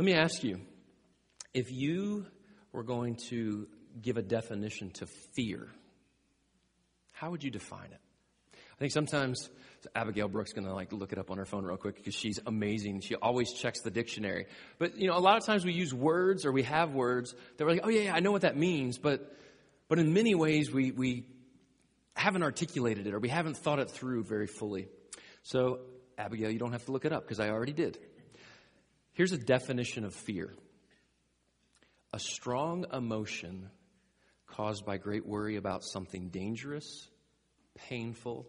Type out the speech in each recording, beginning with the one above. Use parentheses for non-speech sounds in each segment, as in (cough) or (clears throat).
Let me ask you if you were going to give a definition to fear, how would you define it? I think sometimes Abigail Brooks going to like look it up on her phone real quick because she's amazing. She always checks the dictionary. But you know, a lot of times we use words or we have words that we're like, oh yeah, yeah I know what that means. But but in many ways we we haven't articulated it or we haven't thought it through very fully. So Abigail, you don't have to look it up because I already did. Here's a definition of fear. A strong emotion caused by great worry about something dangerous, painful,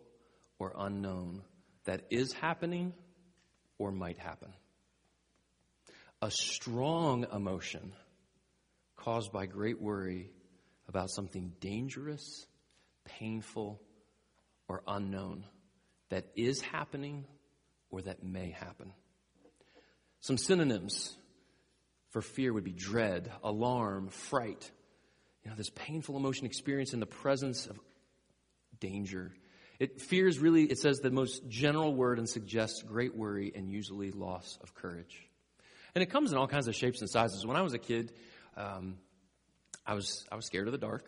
or unknown that is happening or might happen. A strong emotion caused by great worry about something dangerous, painful, or unknown that is happening or that may happen. Some synonyms for fear would be dread, alarm, fright. You know, this painful emotion experienced in the presence of danger, it fears really, it says the most general word and suggests great worry and usually loss of courage. And it comes in all kinds of shapes and sizes. When I was a kid, um, I was I was scared of the dark.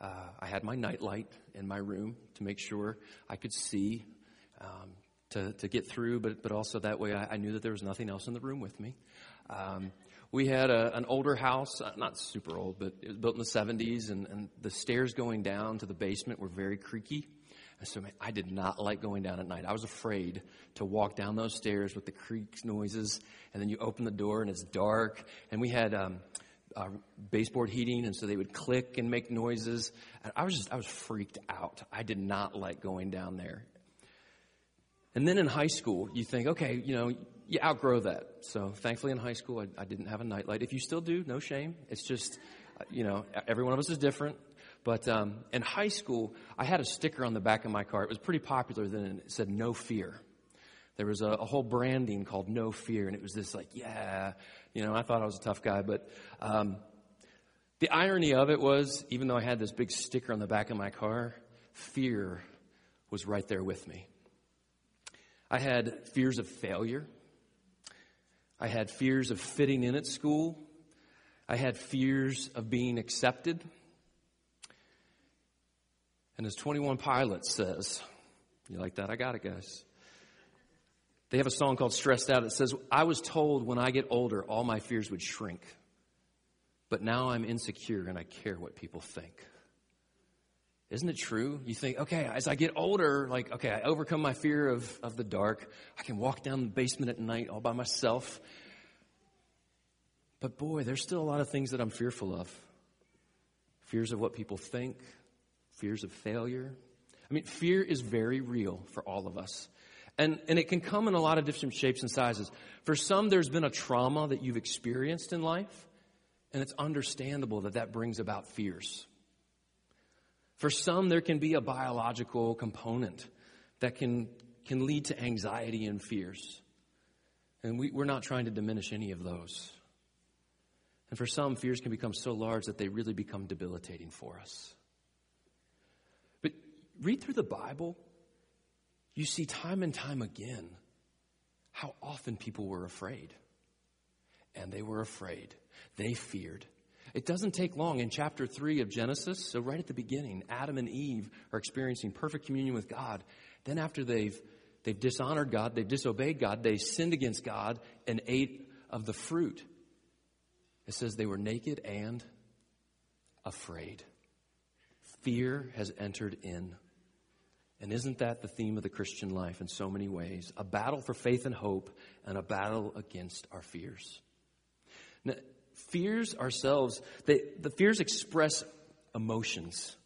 Uh, I had my nightlight in my room to make sure I could see um, to to get through, but but also that way I, I, knew that there was nothing else in the room with me. Um, we had a, an older house, uh, not super old, but it was built in the 70s, and, and the stairs going down to the basement were very creaky. And so man, I did not like going down at night. I was afraid to walk down those stairs with the creaks noises, and then you open the door and it's dark. And we had um, uh, baseboard heating, and so they would click and make noises. And I was just I was freaked out. I did not like going down there. And then in high school, you think, okay, you know, you outgrow that. So thankfully in high school, I, I didn't have a nightlight. If you still do, no shame. It's just, uh, you know, every one of us is different. But um, in high school, I had a sticker on the back of my car. It was pretty popular then. It said "No Fear." There was a, a, whole branding called "No Fear," and it was this like, yeah, you know. I thought I was a tough guy, but um, the irony of it was, even though I had this big sticker on the back of my car, fear was right there with me. I had fears of failure. I had fears of fitting in at school. I had fears of being accepted. And as 21 Pilots says, you like that? I got it, guys. They have a song called Stressed Out. It says, I was told when I get older, all my fears would shrink. But now I'm insecure and I care what people think. Isn't it true? You think, okay, as I get older, like, okay, I overcome my fear of, of the dark. I can walk down the basement at night all by myself. But boy, there's still a lot of things that I'm fearful of fears of what people think, fears of failure. I mean, fear is very real for all of us. And, and it can come in a lot of different shapes and sizes. For some, there's been a trauma that you've experienced in life, and it's understandable that that brings about fears. For some, there can be a biological component that can, can lead to anxiety and fears. And we, we're not trying to diminish any of those. And for some, fears can become so large that they really become debilitating for us But read through the Bible, you see time and time again how often people were afraid. And they were afraid. They feared. It doesn't take long in chapter 3 of Genesis, so right at the beginning, Adam and Eve are experiencing perfect communion with God. Then after they've they've dishonored God, they've disobeyed God, they sinned against God and ate of the fruit. It says they were naked and afraid. Fear has entered in. And isn't that the theme of the Christian life in so many ways? A battle for faith and hope and a battle against our fears. Now, fears ourselves, they, the fears express emotions.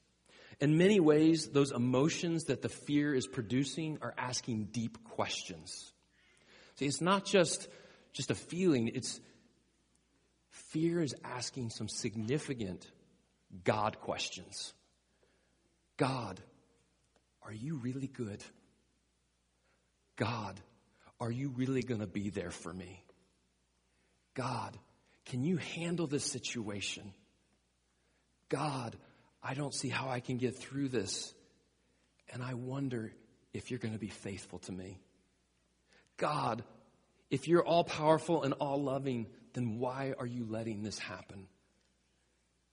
In many ways, those emotions that the fear is producing are asking deep questions. See, it's not just, just a feeling, it's fear is asking some significant God questions. God, are you really good? God, are you really going to be there for me? God, can you handle this situation? God, I don't see how I can get through this. And I wonder if you're going to be faithful to me. God, if you're all powerful and all loving, then why are you letting this happen?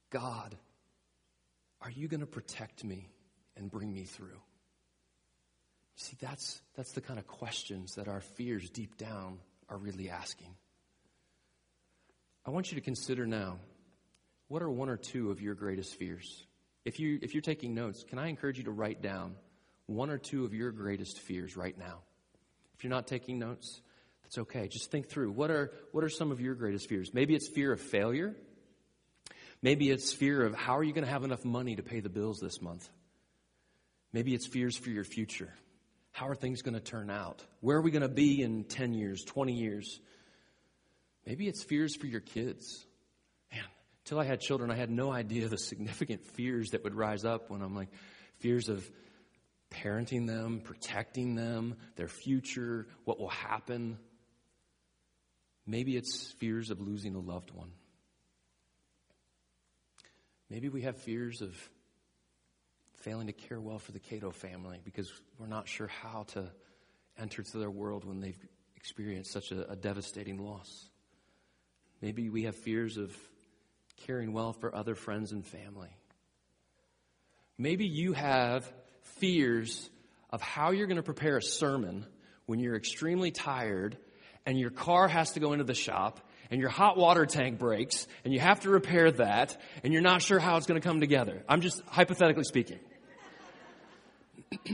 God, are you going to protect me and bring me through? See, that's, that's the kind of questions that our fears deep down are really asking. I want you to consider now what are one or two of your greatest fears? If, you, if you're taking notes, can I encourage you to write down one or two of your greatest fears right now? If you're not taking notes, that's okay. Just think through what are, what are some of your greatest fears? Maybe it's fear of failure. Maybe it's fear of how are you going to have enough money to pay the bills this month? Maybe it's fears for your future. How are things going to turn out? Where are we going to be in 10 years, 20 years? Maybe it's fears for your kids. Man, until I had children, I had no idea the significant fears that would rise up when I'm like, fears of parenting them, protecting them, their future, what will happen. Maybe it's fears of losing a loved one. Maybe we have fears of failing to care well for the Cato family because we're not sure how to enter to their world when they've experienced such a, a devastating loss. Maybe we have fears of caring well for other friends and family. Maybe you have fears of how you're going to prepare a sermon when you're extremely tired and your car has to go into the shop and your hot water tank breaks and you have to repair that and you're not sure how it's going to come together. I'm just hypothetically speaking. (clears throat)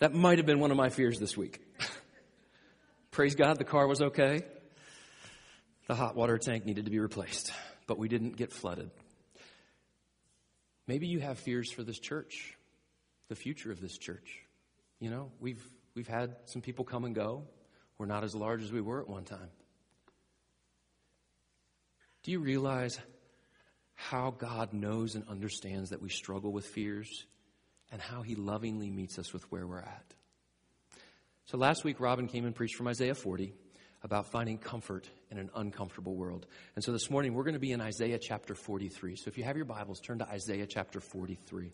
that might have been one of my fears this week. (laughs) Praise God, the car was okay. The hot water tank needed to be replaced, but we didn't get flooded. Maybe you have fears for this church, the future of this church. You know, we've, we've had some people come and go. We're not as large as we were at one time. Do you realize how God knows and understands that we struggle with fears and how He lovingly meets us with where we're at? So last week, Robin came and preached from Isaiah 40 about finding comfort in an uncomfortable world. And so this morning, we're going to be in Isaiah chapter 43. So if you have your Bibles, turn to Isaiah chapter 43.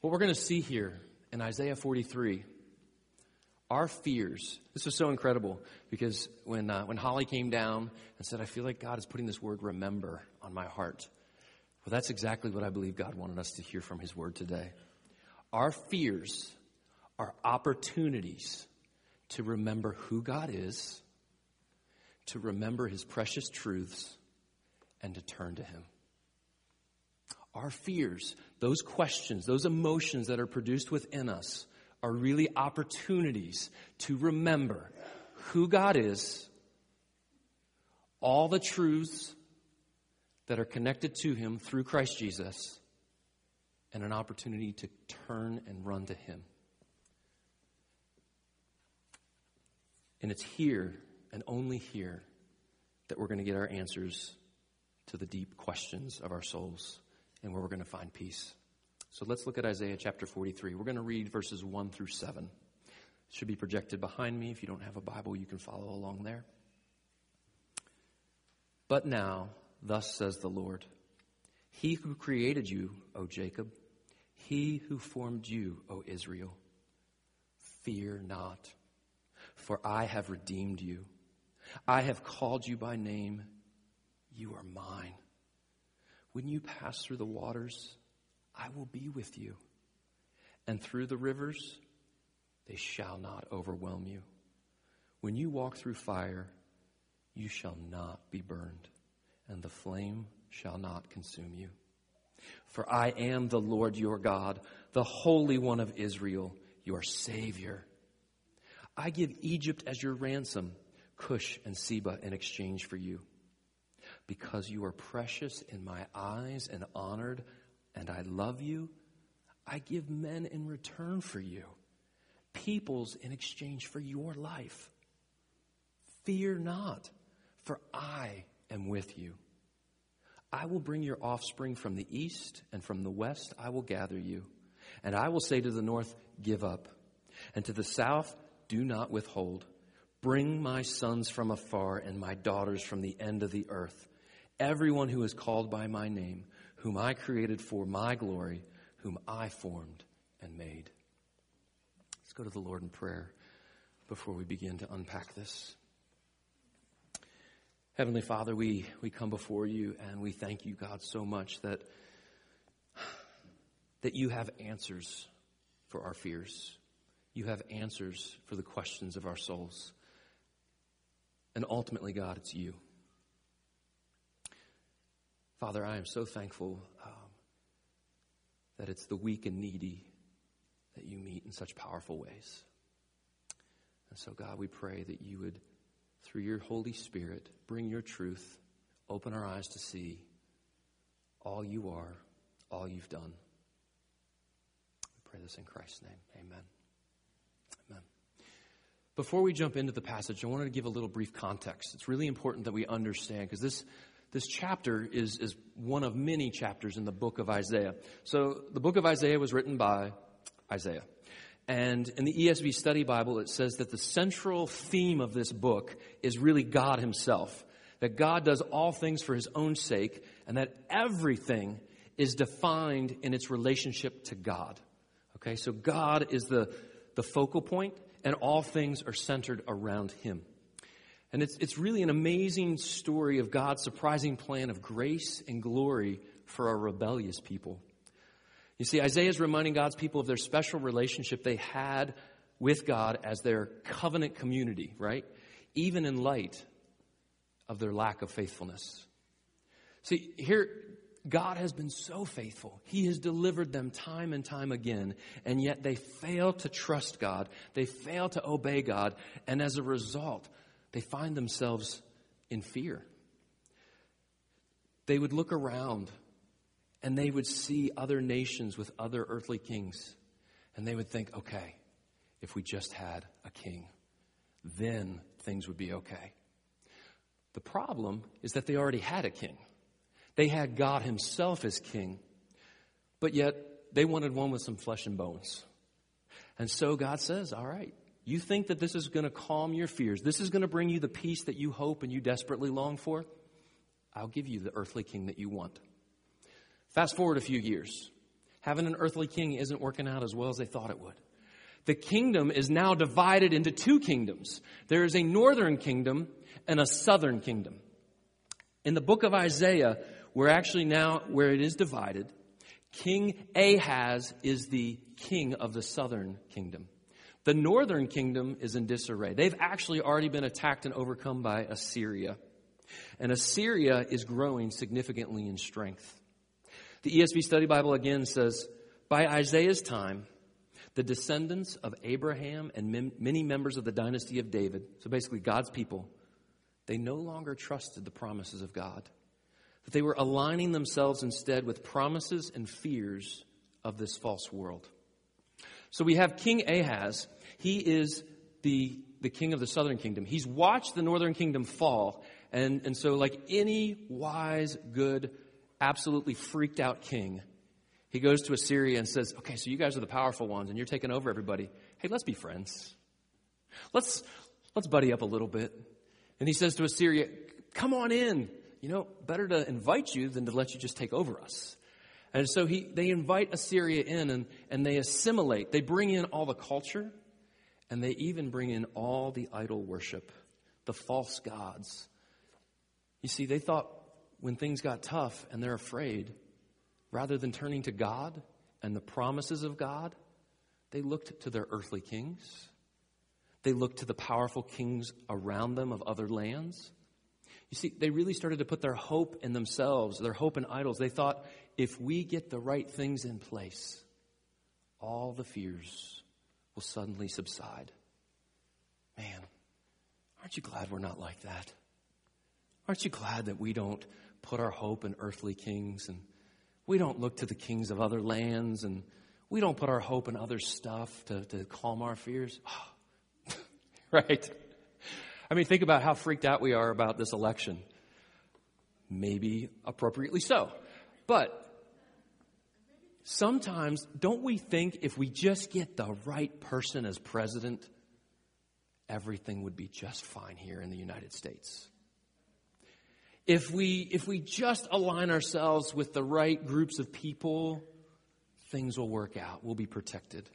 What we're going to see here in Isaiah 43 our fears. This was so incredible because when, uh, when Holly came down and said, I feel like God is putting this word remember on my heart. Well, that's exactly what I believe God wanted us to hear from His word today. Our fears are opportunities to remember who God is, to remember His precious truths, and to turn to Him. Our fears, those questions, those emotions that are produced within us, are really opportunities to remember who God is, all the truths that are connected to Him through Christ Jesus, and an opportunity to turn and run to Him. And it's here and only here that we're going to get our answers to the deep questions of our souls and where we're going to find peace. So let's look at Isaiah chapter 43. We're going to read verses 1 through 7. It should be projected behind me. If you don't have a Bible, you can follow along there. But now, thus says the Lord He who created you, O Jacob, he who formed you, O Israel, fear not, for I have redeemed you. I have called you by name. You are mine. When you pass through the waters, I will be with you. And through the rivers, they shall not overwhelm you. When you walk through fire, you shall not be burned, and the flame shall not consume you. For I am the Lord your God, the Holy One of Israel, your Savior. I give Egypt as your ransom, Cush and Seba in exchange for you. Because you are precious in my eyes and honored, and I love you, I give men in return for you, peoples in exchange for your life. Fear not, for I am with you. I will bring your offspring from the east, and from the west I will gather you. And I will say to the north, Give up, and to the south, Do not withhold. Bring my sons from afar, and my daughters from the end of the earth. Everyone who is called by my name whom I created for my glory, whom I formed and made. Let's go to the Lord in prayer before we begin to unpack this. Heavenly Father, we, we come before you and we thank you, God, so much that, that you have answers for our fears. You have answers for the questions of our souls. And ultimately, God, it's you. Father, I am so thankful um, that it's the weak and needy that you meet in such powerful ways. And so, God, we pray that you would through your Holy Spirit, bring your truth, open our eyes to see all you are, all you've done. We pray this in Christ's name. Amen. Amen. Before we jump into the passage, I wanted to give a little brief context. It's really important that we understand because this, this chapter is, is one of many chapters in the book of Isaiah. So, the book of Isaiah was written by Isaiah. And in the ESV Study Bible, it says that the central theme of this book is really God Himself. That God does all things for His own sake, and that everything is defined in its relationship to God. Okay, so God is the, the focal point, and all things are centered around Him. And it's, it's really an amazing story of God's surprising plan of grace and glory for a rebellious people. You see, Isaiah is reminding God's people of their special relationship they had with God as their covenant community, right? Even in light of their lack of faithfulness. See, here, God has been so faithful. He has delivered them time and time again, and yet they fail to trust God. They fail to obey God, and as a result, they find themselves in fear. They would look around and they would see other nations with other earthly kings. And they would think, okay, if we just had a king, then things would be okay. The problem is that they already had a king. They had God Himself as king, but yet they wanted one with some flesh and bones. And so God says, all right, you think that this is going to calm your fears, this is going to bring you the peace that you hope and you desperately long for? I'll give you the earthly king that you want. Fast forward a few years. Having an earthly king isn't working out as well as they thought it would. The kingdom is now divided into two kingdoms. There is a northern kingdom and a southern kingdom. In the book of Isaiah, we're actually now where it is divided. King Ahaz is the king of the southern kingdom. The northern kingdom is in disarray. They've actually already been attacked and overcome by Assyria. And Assyria is growing significantly in strength. The ESV Study Bible again says, By Isaiah's time, the descendants of Abraham and many members of the dynasty of David, so basically God's people, they no longer trusted the promises of God. That they were aligning themselves instead with promises and fears of this false world. So we have King Ahaz. He is the, the king of the southern kingdom. He's watched the northern kingdom fall. And, and so, like any wise, good absolutely freaked out king, he goes to Assyria and says, Okay, so you guys are the powerful ones and you're taking over everybody. Hey, let's be friends. Let's, let's buddy up a little bit. And he says to Assyria, Come on in. You know, better to invite you than to let you just take over us. And so he, they invite Assyria in and, and they assimilate. They bring in all the culture and they even bring in all the idol worship, the false gods. You see, they thought when things got tough and they're afraid, rather than turning to God and the promises of God, they looked to their earthly kings. They looked to the powerful kings around them of other lands. You see, they really started to put their hope in themselves, their hope in idols. They thought, if we get the right things in place, all the fears will suddenly subside. Man, aren't you glad we're not like that? Aren't you glad that we don't put our hope in earthly kings and we don't look to the kings of other lands and we don't put our hope in other stuff to, to calm our fears. Ah, (laughs) right? I mean, think about how freaked out we are about this election. Maybe appropriately so. But sometimes, don't we think if we just get the right person as president, everything would be just fine here in the United States? if we, if we just align ourselves with the right groups of people, things will work out. We'll be protected.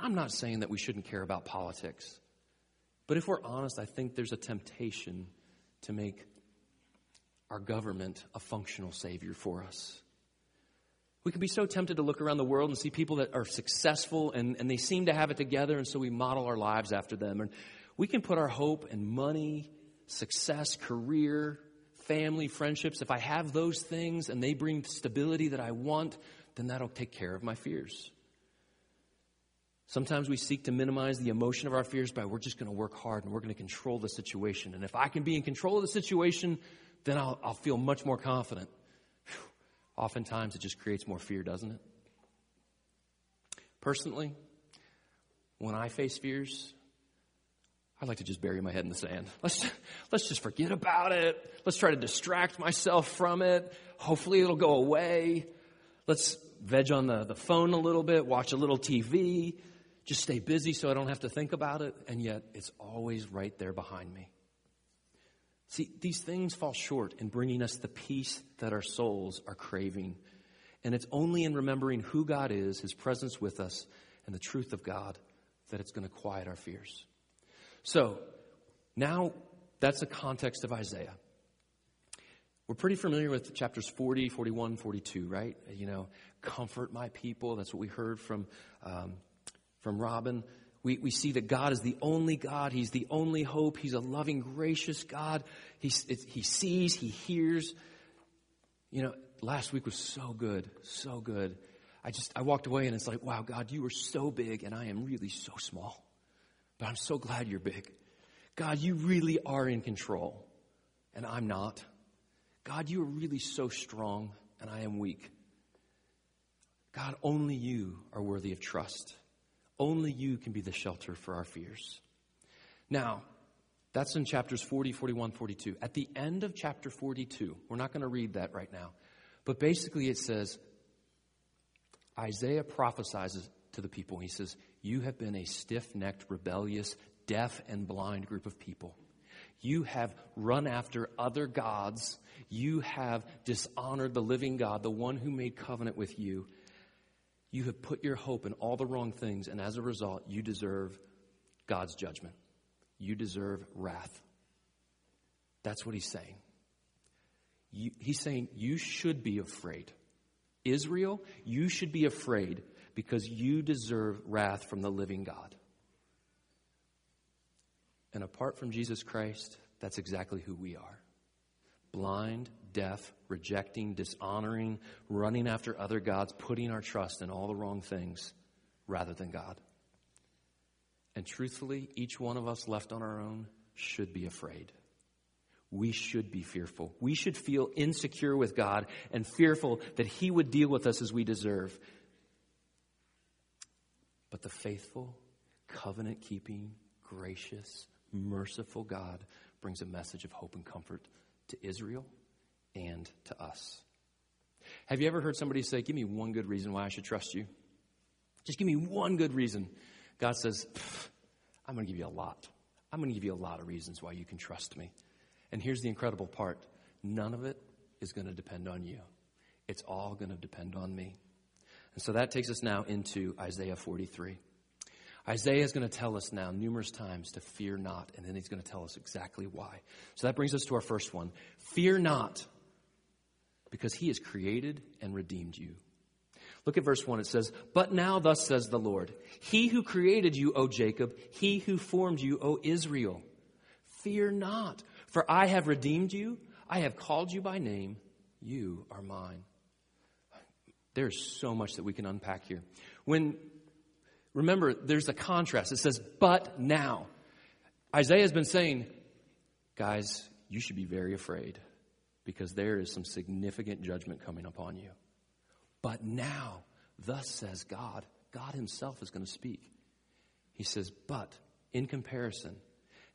I'm not saying that we shouldn't care about politics. But if we're honest, I think there's a temptation to make our government a functional Savior for us. We can be so tempted to look around the world and see people that are successful and, and they seem to have it together, and so we model our lives after them. And we can put our hope in money, success, career, family, friendships. If I have those things and they bring stability that I want, then that'll take care of my fears. Sometimes we seek to minimize the emotion of our fears by we're just going to work hard and we're going to control the situation. And if I can be in control of the situation, then I'll, I'll feel much more confident. Whew. Oftentimes it just creates more fear, doesn't it? Personally, when I face fears, I like to just bury my head in the sand. (laughs) Let's, let's just forget about it. Let's try to distract myself from it. Hopefully it'll go away. Let's veg on the, the phone a little bit, watch a little TV, just stay busy so I don't have to think about it. And yet it's always right there behind me. See, these things fall short in bringing us the peace that our souls are craving. And it's only in remembering who God is, His presence with us, and the truth of God that it's going to quiet our fears. So, now that's the context of Isaiah. We're pretty familiar with chapters 40, 41, 42, right? You know, comfort my people. That's what we heard from, um, from Robin. We, we see that God is the only God. He's the only hope. He's a loving, gracious God. He, he sees, He hears. You know, last week was so good, so good. I just, I walked away and it's like, wow, God, you are so big and I am really so small. But I'm so glad you're big. God, you really are in control and I'm not. God, you are really so strong and I am weak. God, only you are worthy of trust. Only you can be the shelter for our fears. Now, that's in chapters 40, 41, 42. At the end of chapter 42, we're not going to read that right now, but basically it says Isaiah prophesies to the people. He says, You have been a stiff necked, rebellious, deaf, and blind group of people. You have run after other gods. You have dishonored the living God, the one who made covenant with you. You have put your hope in all the wrong things, and as a result, you deserve God's judgment. You deserve wrath. That's what he's saying. You, he's saying you should be afraid. Israel, you should be afraid because you deserve wrath from the living God. And apart from Jesus Christ, that's exactly who we are blind, deaf, rejecting, dishonoring, running after other gods, putting our trust in all the wrong things rather than God. And truthfully, each one of us left on our own should be afraid. We should be fearful. We should feel insecure with God and fearful that He would deal with us as we deserve. But the faithful, covenant keeping, gracious, merciful God brings a message of hope and comfort to Israel and to us. Have you ever heard somebody say, Give me one good reason why I should trust you? Just give me one good reason. God says, I'm going to give you a lot. I'm going to give you a lot of reasons why you can trust me. And here's the incredible part none of it is going to depend on you, it's all going to depend on me. And so that takes us now into Isaiah 43. Isaiah is going to tell us now numerous times to fear not, and then he's going to tell us exactly why. So that brings us to our first one Fear not, because he has created and redeemed you. Look at verse 1. It says, But now, thus says the Lord, He who created you, O Jacob, He who formed you, O Israel, fear not, for I have redeemed you. I have called you by name. You are mine. There's so much that we can unpack here. When Remember, there's a contrast. It says, but now. Isaiah has been saying, guys, you should be very afraid because there is some significant judgment coming upon you. But now, thus says God, God Himself is going to speak. He says, but in comparison,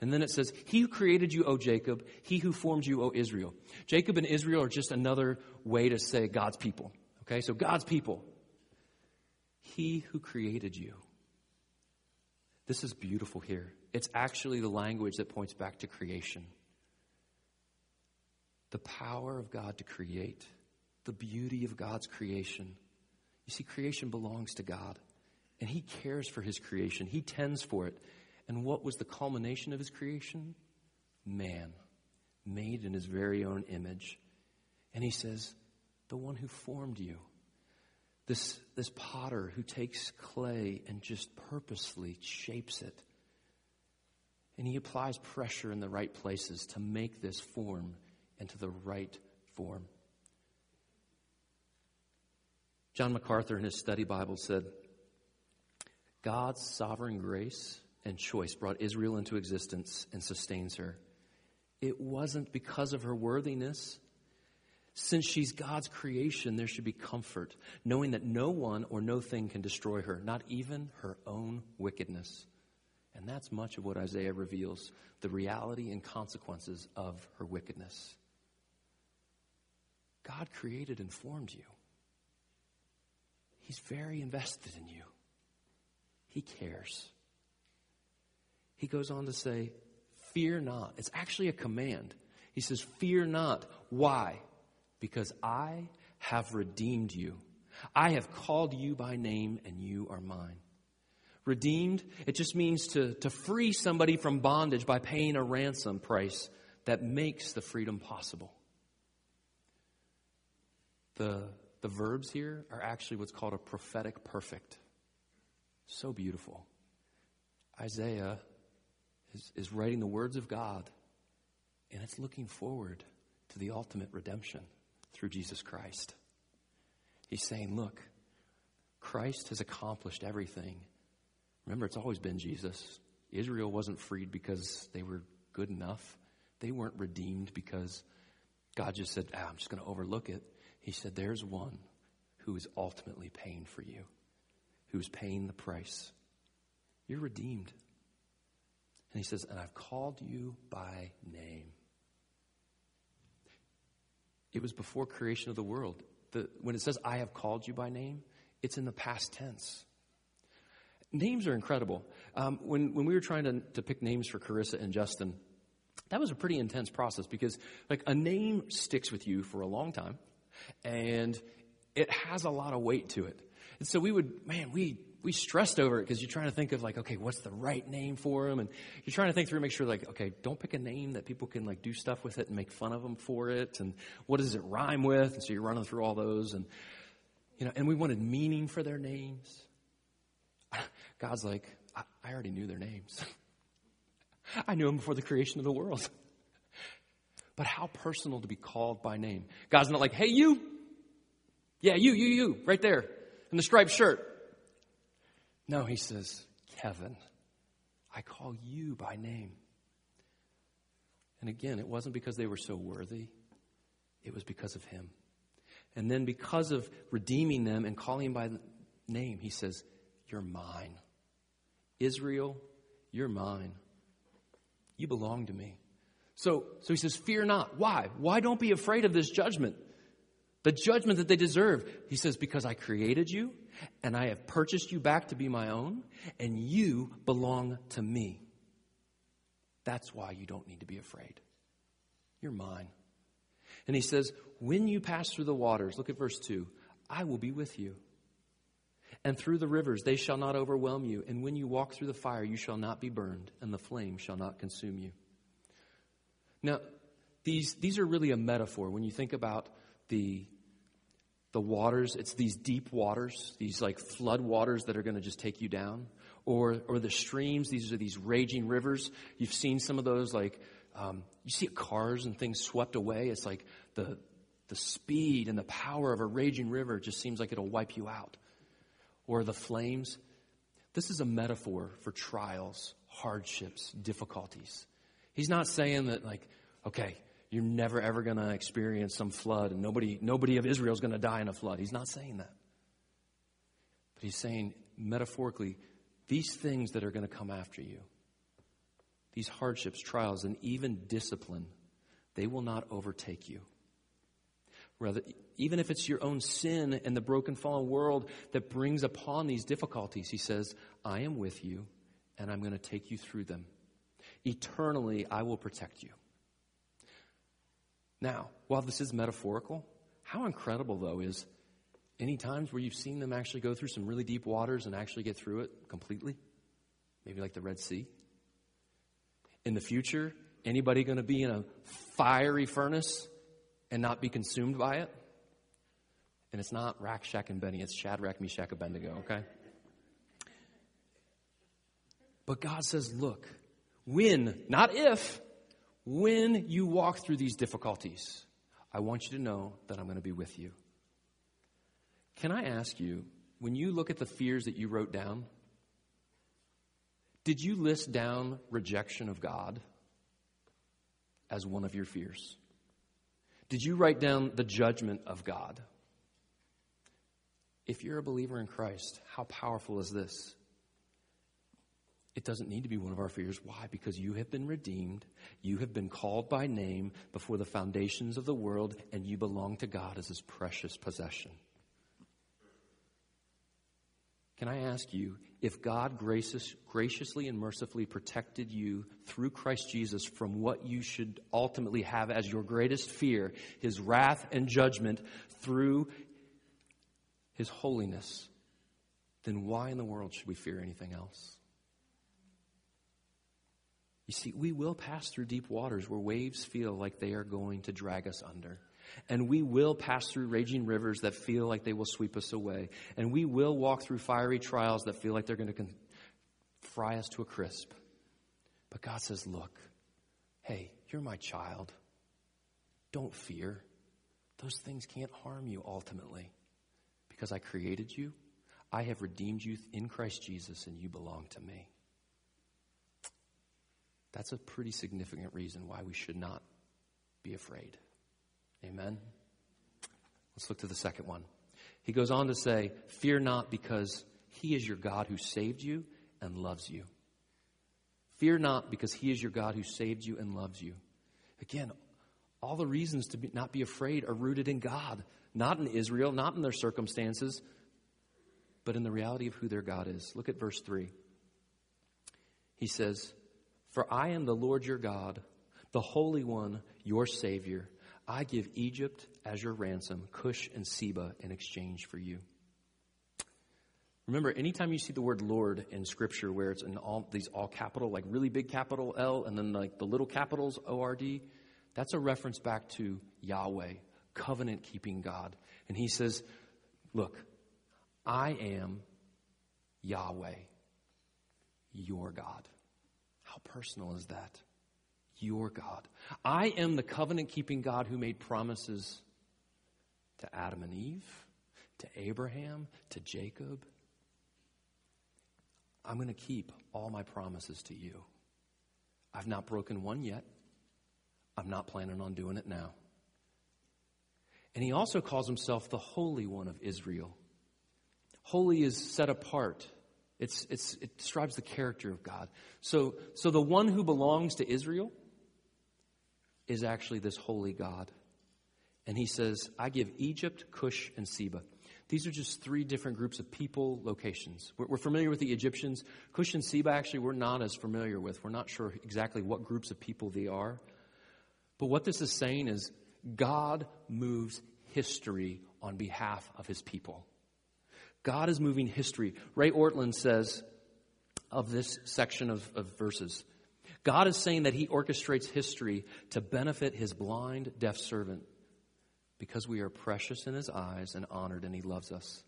and then it says, He who created you, O Jacob, he who formed you, O Israel. Jacob and Israel are just another way to say God's people. Okay, so God's people. He who created you. This is beautiful here. It's actually the language that points back to creation. The power of God to create, the beauty of God's creation. You see, creation belongs to God, and He cares for His creation, He tends for it. And what was the culmination of His creation? Man. made in his very own image. And he says, The one who formed you. This, this potter who takes clay and just purposely shapes it. And he applies pressure in the right places to make this form into the right form. John MacArthur in his study Bible said, God's sovereign grace and choice brought Israel into existence and sustains her. It wasn't because of her worthiness. Since she's God's creation, there should be comfort, knowing that no one or no thing can destroy her, not even her own wickedness. And that's much of what Isaiah reveals the reality and consequences of her wickedness. God created and formed you, He's very invested in you, He cares. He goes on to say, Fear not. It's actually a command. He says, Fear not. Why? Because I have redeemed you. I have called you by name, and you are mine. Redeemed, it just means to, to free somebody from bondage by paying a ransom price that makes the freedom possible. The, the verbs here are actually what's called a prophetic perfect. So beautiful. Isaiah is, is writing the words of God, and it's looking forward to the ultimate redemption through Jesus Christ. He's saying, Look, Christ has accomplished everything. Remember, it's always been Jesus. Israel wasn't freed because they were good enough. They weren't redeemed because God just said, ah, I'm just going to overlook it. He said, There's one who is ultimately paying for you, who's paying the price. You're redeemed. And he says, And I've called you by name. It was before creation of the world. The, when it says, I have called you by name, it's in the past tense. Names are incredible. Um, when, when we were trying to, to pick names for Carissa and Justin, that was a pretty intense process because, like, a name sticks with you for a long time and it has a lot of weight to it. And so we would, man, we we stressed over it because you're trying to think of like, okay, what's the right name for them, And you're trying to think through, and make sure like, okay, don't pick a name that people can like do stuff with it and make fun of them for it. And what does it rhyme with? And so you're running through all those and, you know, and we wanted meaning for their names. God's like, I, I already knew their names. (laughs) I knew them before the creation of the world. But how personal to be called by name. God's not like, hey, you. Yeah, you, you, you, right there in the striped shirt. No, he says, Kevin, I call you by name. And again, it wasn't because they were so worthy, it was because of him. And then because of redeeming them and calling him by name, he says, You're mine. Israel, you're mine. You belong to me. So, so he says, Fear not. Why? Why don't be afraid of this judgment? The judgment that they deserve. He says, Because I created you and I have purchased you back to be my own, and you belong to me. That's why you don't need to be afraid. You're mine. And he says, When you pass through the waters, look at verse 2, I will be with you. And through the rivers, they shall not overwhelm you. And when you walk through the fire, you shall not be burned, and the flame shall not consume you. Now, these, these are really a metaphor when you think about the the waters, it's these deep waters, these like flood waters that are going to just take you down. Or, or the streams, these are these raging rivers. You've seen some of those, like, um, you see cars and things swept away. It's like the, the speed and the power of a raging river just seems like it'll wipe you out. Or the flames. This is a metaphor for trials, hardships, difficulties. He's not saying that, like, okay, you're never ever going to experience some flood and nobody, nobody of Israel is going to die in a flood. He's not saying that. But he's saying, metaphorically, these things that are going to come after you, these hardships, trials, and even discipline, they will not overtake you. Rather, even if it's your own sin and the broken, fallen world that brings upon these difficulties, he says, I am with you and I'm going to take you through them. Eternally, I will protect you. Now, while this is metaphorical, how incredible, though, is any times where you've seen them actually go through some really deep waters and actually get through it completely? Maybe like the Red Sea. In the future, Anybody going to be in a fiery furnace and not be consumed by it? And it's not Rack, Shack, and Benny. It's Shadrach, Meshach, Abednego, okay? But God says, look, when, not if, when you walk through these difficulties, I want you to know that I'm going to be with you. Can I ask you, when you look at the fears that you wrote down, did you list down rejection of God as one of your fears? Did you write down the judgment of God? If you're a believer in Christ, how powerful is this? It doesn't need to be one of our fears. Why? Because you have been redeemed. You have been called by name before the foundations of the world, and you belong to God as his precious possession. Can I ask you, if God gracious, graciously and mercifully protected you through Christ Jesus from what you should ultimately have as your greatest fear, his wrath and judgment through his holiness, then why in the world should we fear anything else? You see, we will pass through deep waters where waves feel like they are going to drag us under. And we will pass through raging rivers that feel like they will sweep us away. And we will walk through fiery trials that feel like they're going to con- fry us to a crisp. But God says, Look, hey, you're my child. Don't fear. Those things can't harm you ultimately because I created you. I have redeemed you in Christ Jesus, and you belong to me. That's a pretty significant reason why we should not be afraid. Amen? Let's look to the second one. He goes on to say, Fear not, because he is your God who saved you and loves you. Fear not, because he is your God who saved you and loves you. Again, all the reasons to be, not be afraid are rooted in God, not in Israel, not in their circumstances, but in the reality of who their God is. Look at verse 3. He says, For I am the Lord your God, the Holy One, your Savior. I give Egypt as your ransom, Cush and Seba in exchange for you. Remember, anytime you see the word Lord in Scripture, where it's in all these all capital, like really big capital L, and then like the little capitals O R D, that's a reference back to Yahweh, covenant keeping God. And he says, Look, I am Yahweh, your God. How personal is that? your God. I am the covenant keeping God who made promises to Adam and Eve, to Abraham, to Jacob. I'm going to keep all my promises to you. I've not broken one yet. I'm not planning on doing it now. And he also calls himself the Holy One of Israel. Holy is set apart. It's, it's, it describes the character of God. So, so the one who belongs to Israel is actually this holy God. And he says, I give Egypt, Cush, and Seba. These are just three different groups of people, locations. We're, we're, familiar with the Egyptians. Cush and Seba, actually, we're not as familiar with. We're not sure exactly what groups of people they are. But what this is saying is God moves history on behalf of his people. God is moving history. Ray Ortlund says of this section of, of verses God is saying that He orchestrates history to benefit His blind, deaf servant because we are precious in His eyes and honored and He loves us.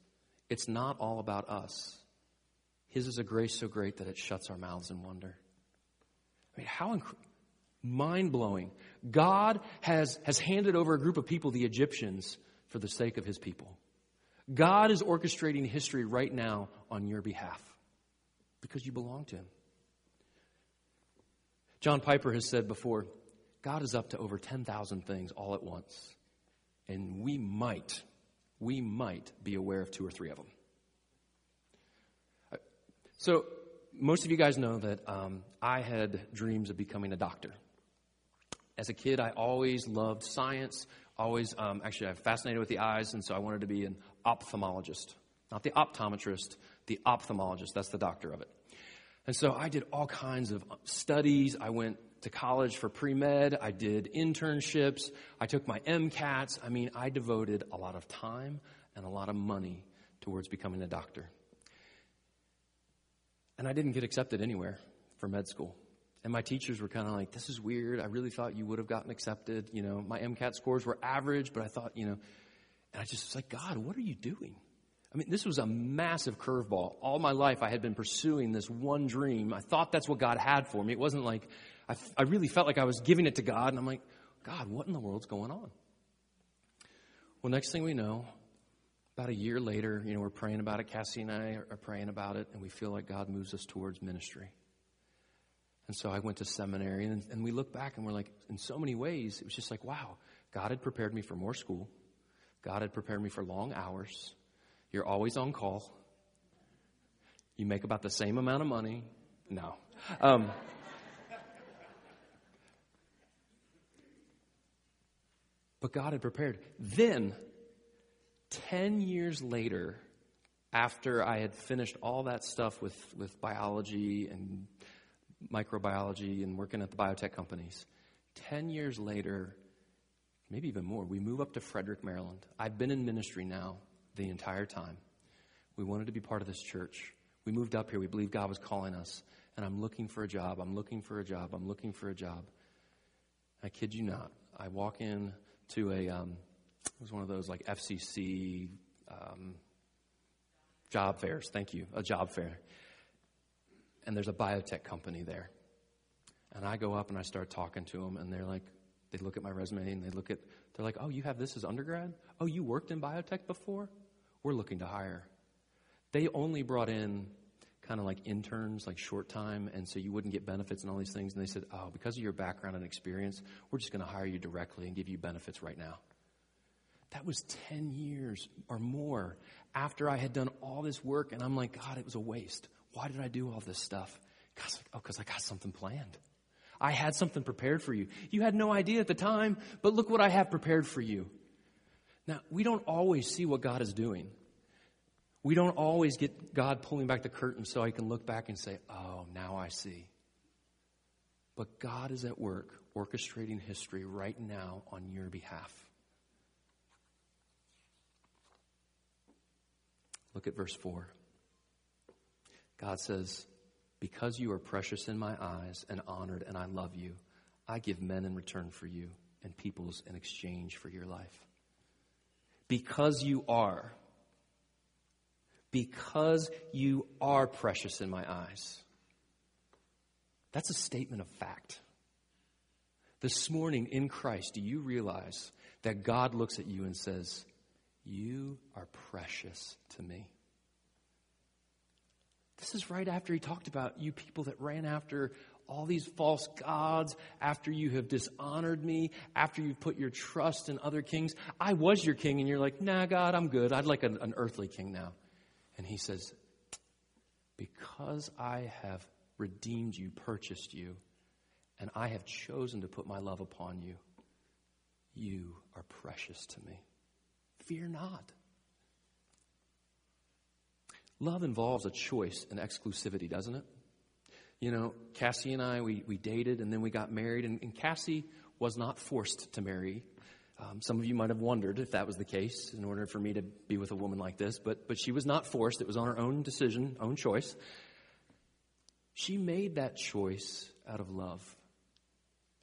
It's not all about us. His is a grace so great that it shuts our mouths in wonder. I mean, how inc- mind blowing. God has, has handed over a group of people, the Egyptians, for the sake of His people. God is orchestrating history right now on your behalf because you belong to Him. John Piper has said before God is up to over 10,000 things all at once. And we might, we might be aware of two or three of them. So, most of you guys know that um, I had dreams of becoming a doctor. As a kid, I always loved science. Always, um, actually, I'm fascinated with the eyes, and so I wanted to be an ophthalmologist. Not the optometrist, the ophthalmologist. That's the doctor of it. And so I did all kinds of studies. I went to college for pre med. I did internships. I took my MCATs. I mean, I devoted a lot of time and a lot of money towards becoming a doctor. And I didn't get accepted anywhere for med school. And my teachers were kind of like, this is weird. I really thought you would have gotten accepted. You know, my MCAT scores were average, but I thought, you know, and I just was like, God, what are you doing? I mean, this was a massive curveball. All my life, I had been pursuing this one dream. I thought that's what God had for me. It wasn't like, I, I really felt like I was giving it to God, and I'm like, God, what in the world's going on? Well, next thing we know, about a year later, you know, we're praying about it. Cassie and I are praying about it, and we feel like God moves us towards ministry. And so I went to seminary, and, and we look back and we're like, in so many ways, it was just like, wow, God had prepared me for more school. God had prepared me for long hours. You're always on call. You make about the same amount of money. No. Um, but God had prepared. Then, 10 years later, after I had finished all that stuff with, with biology and microbiology and working at the biotech companies. Ten years later, maybe even more, we move up to Frederick, Maryland. I've been in ministry now the entire time. We wanted to be part of this church. We moved up here. We believed God was calling us. And I'm looking for a job. I'm looking for a job. I'm looking for a job. I kid you not. I walk in to a, um, it was one of those like FCC um, job fairs. Thank you. A job fair and there's a biotech company there. And I go up and I start talking to them, and they're like, they look at my resume and they look at, they're like, oh, you have this as undergrad? Oh, you worked in biotech before? We're looking to hire. They only brought in kind of like interns, like short time, and so you wouldn't get benefits and all these things. And they said, oh, because of your background and experience, we're just going to hire you directly and give you benefits right now. That was 10 years or more after I had done all this work, and I'm like, God, it was a waste. Why did I do all this stuff? Because, oh, because I got something planned. I had something prepared for you. You had no idea at the time, but look what I have prepared for you. Now, we don't always see what God is doing. We don't always get God pulling back the curtain so I can look back and say, oh, now I see. But God is at work orchestrating history right now on your behalf. Look at verse 4. God says, Because you are precious in my eyes and honored, and I love you, I give men in return for you and peoples in exchange for your life. Because you are. Because you are precious in my eyes. That's a statement of fact. This morning in Christ, do you realize that God looks at you and says, You are precious to me? This is right after he talked about you people that ran after all these false gods, after you have dishonored me, after you've put your trust in other kings. I was your king, and you're like, nah, God, I'm good. I'd like an, an earthly king now. And he says, Because I have redeemed you, purchased you, and I have chosen to put my love upon you, you are precious to me. Fear not. Love involves a choice and exclusivity, doesn't it? You know, Cassie and I, we, we dated and then we got married, and, and Cassie was not forced to marry. Um, some of you might have wondered if that was the case in order for me to be with a woman like this, but, but she was not forced. It was on her own decision, own choice. She made that choice out of love.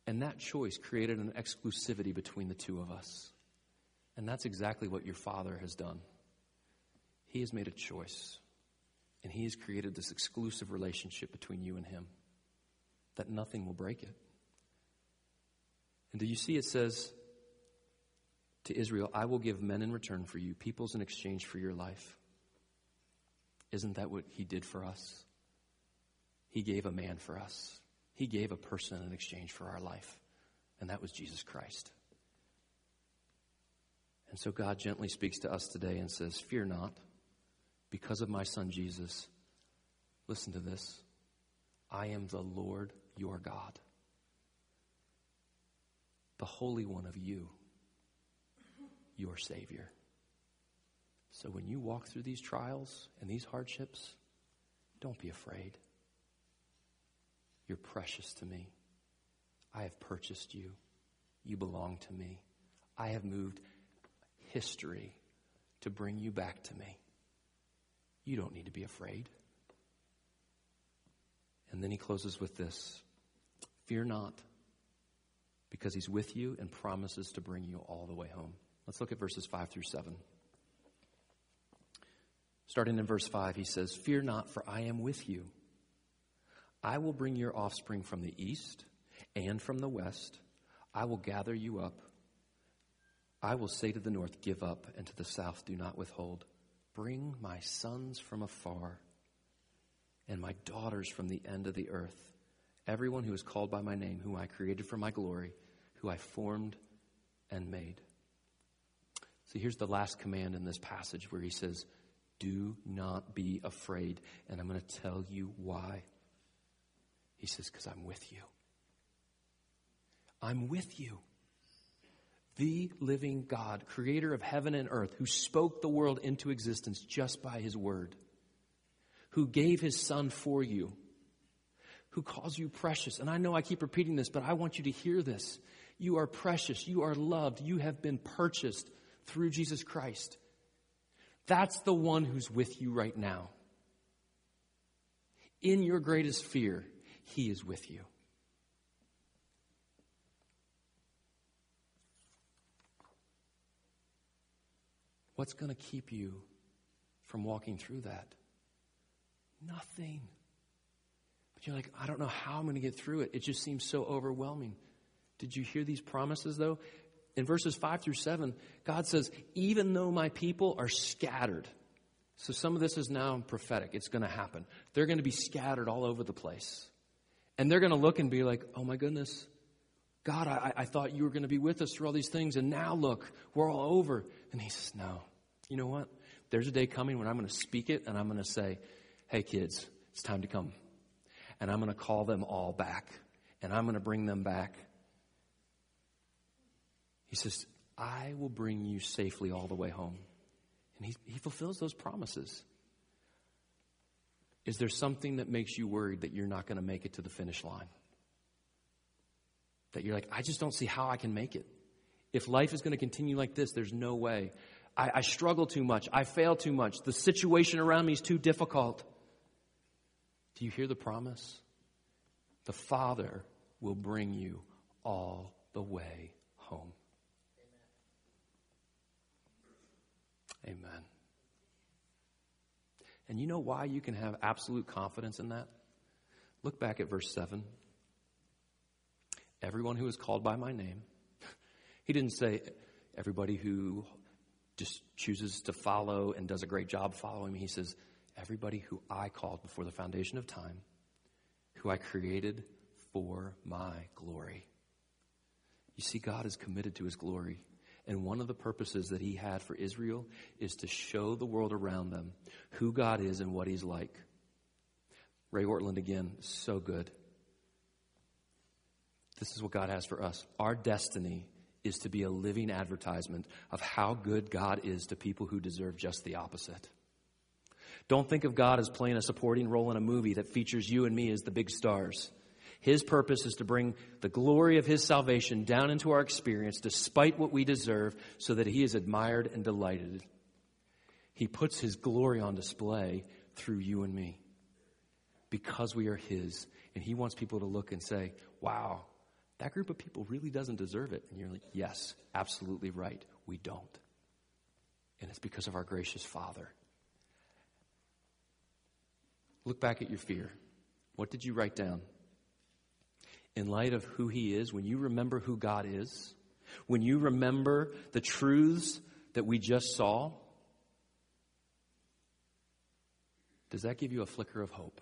And that choice created an exclusivity between the two of us. And that's exactly what your father has done. He has made a choice. And He has created this exclusive relationship between you and Him that nothing will break it. And do you see it says to Israel, I will give men in return for you, peoples in exchange for your life. Isn't that what He did for us? He gave a man for us, He gave a person in exchange for our life, and that was Jesus Christ. And so God gently speaks to us today and says, Fear not because of my son Jesus, listen to this I am the Lord your God, the Holy One of you, your Savior. So when you walk through these trials and these hardships, don't be afraid. You're precious to me. I have purchased you. You belong to me. I have moved history to bring you back to me. You don't need to be afraid. And then he closes with this Fear not, because he's with you and promises to bring you all the way home. Let's look at verses 5 through 7. Starting in verse 5, he says, Fear not, for I am with you. I will bring your offspring from the east and from the west. I will gather you up. I will say to the north, Give up, and to the south, Do not withhold. Bring my sons from afar and my daughters from the end of the earth. Everyone who is called by my name, whom I created for my glory, who I formed and made. See, here's the last command in this passage where he says, Do not be afraid. And I'm going to tell you why. He says, Because I'm with you. I'm with you. The living God, creator of heaven and earth, who spoke the world into existence just by his word, who gave his son for you, who calls you precious. And I know I keep repeating this, but I want you to hear this. You are precious. You are loved. You have been purchased through Jesus Christ. That's the one who's with you right now. In your greatest fear, he is with you. What's going to keep you from walking through that? Nothing. But you're like, I don't know how I'm going to get through it. It just seems so overwhelming. Did you hear these promises, though? In verses 5 through 7, God says, Even though my people are scattered, so some of this is now prophetic, it's going to happen. They're going to be scattered all over the place. And they're going to look and be like, oh my goodness, God, I, I thought you were going to be with us through all these things, and now look, we're all over. And he says, no. You know what? There's a day coming when I'm going to speak it, and I'm going to say, hey, kids, it's time to come. And I'm going to call them all back, and I'm going to bring them back. He says, I will bring you safely all the way home. And he, he fulfills those promises. Is there something that makes you worried that you're not going to make it to the finish line? That you're like, I just don't see how I can make it. If life is going to continue like this, there's no way. I, I struggle too much. I fail too much. The situation around me is too difficult. Do you hear the promise? The Father will bring you all the way home. Amen. Amen. And you know why you can have absolute confidence in that? Look back at verse 7. Everyone who is called by my name. (laughs) He didn't say everybody who just chooses to follow and does a great job following me. He says, everybody who I called before the foundation of time, who I created for my glory. You see, God is committed to his glory. And one of the purposes that he had for Israel is to show the world around them who God is and what he's like. Ray Ortlund again, so good. This is what God has for us. Our destiny is to be a living advertisement of how good God is to people who deserve just the opposite. Don't think of God as playing a supporting role in a movie that features you and me as the big stars. His purpose is to bring the glory of His salvation down into our experience despite what we deserve so that He is admired and delighted. He puts His glory on display through you and me because we are His. And He wants people to look and say, wow, that group of people really doesn't deserve it. And you're like, yes, absolutely right. We don't. And it's because of our gracious Father. Look back at your fear. What did you write down? in light of who He is, when you remember who God is, when you remember the truths that we just saw, does that give you a flicker of hope?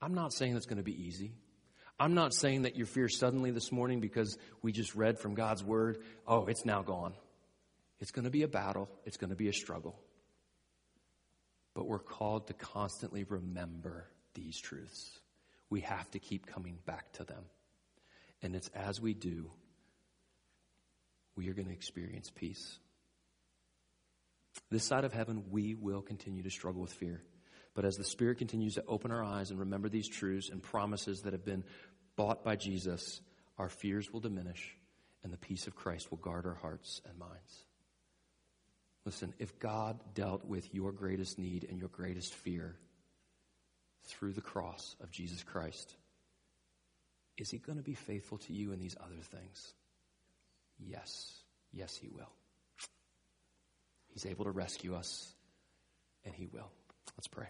I'm not saying it's going to be easy. I'm not saying that your fear suddenly this morning because we just read from God's word, oh, it's now gone. It's going to be a battle, it's going to be a struggle. But we're called to constantly remember these truths we have to keep coming back to them. And it's as we do, we are going to experience peace. This side of heaven, we will continue to struggle with fear. But as the Spirit continues to open our eyes and remember these truths and promises that have been bought by Jesus, our fears will diminish and the peace of Christ will guard our hearts and minds. Listen, if God dealt with your greatest need and your greatest fear, through the cross of Jesus Christ. is he going to be faithful to you in these other things? Yes. Yes, he will. He's able to rescue us, and he will. Let's pray.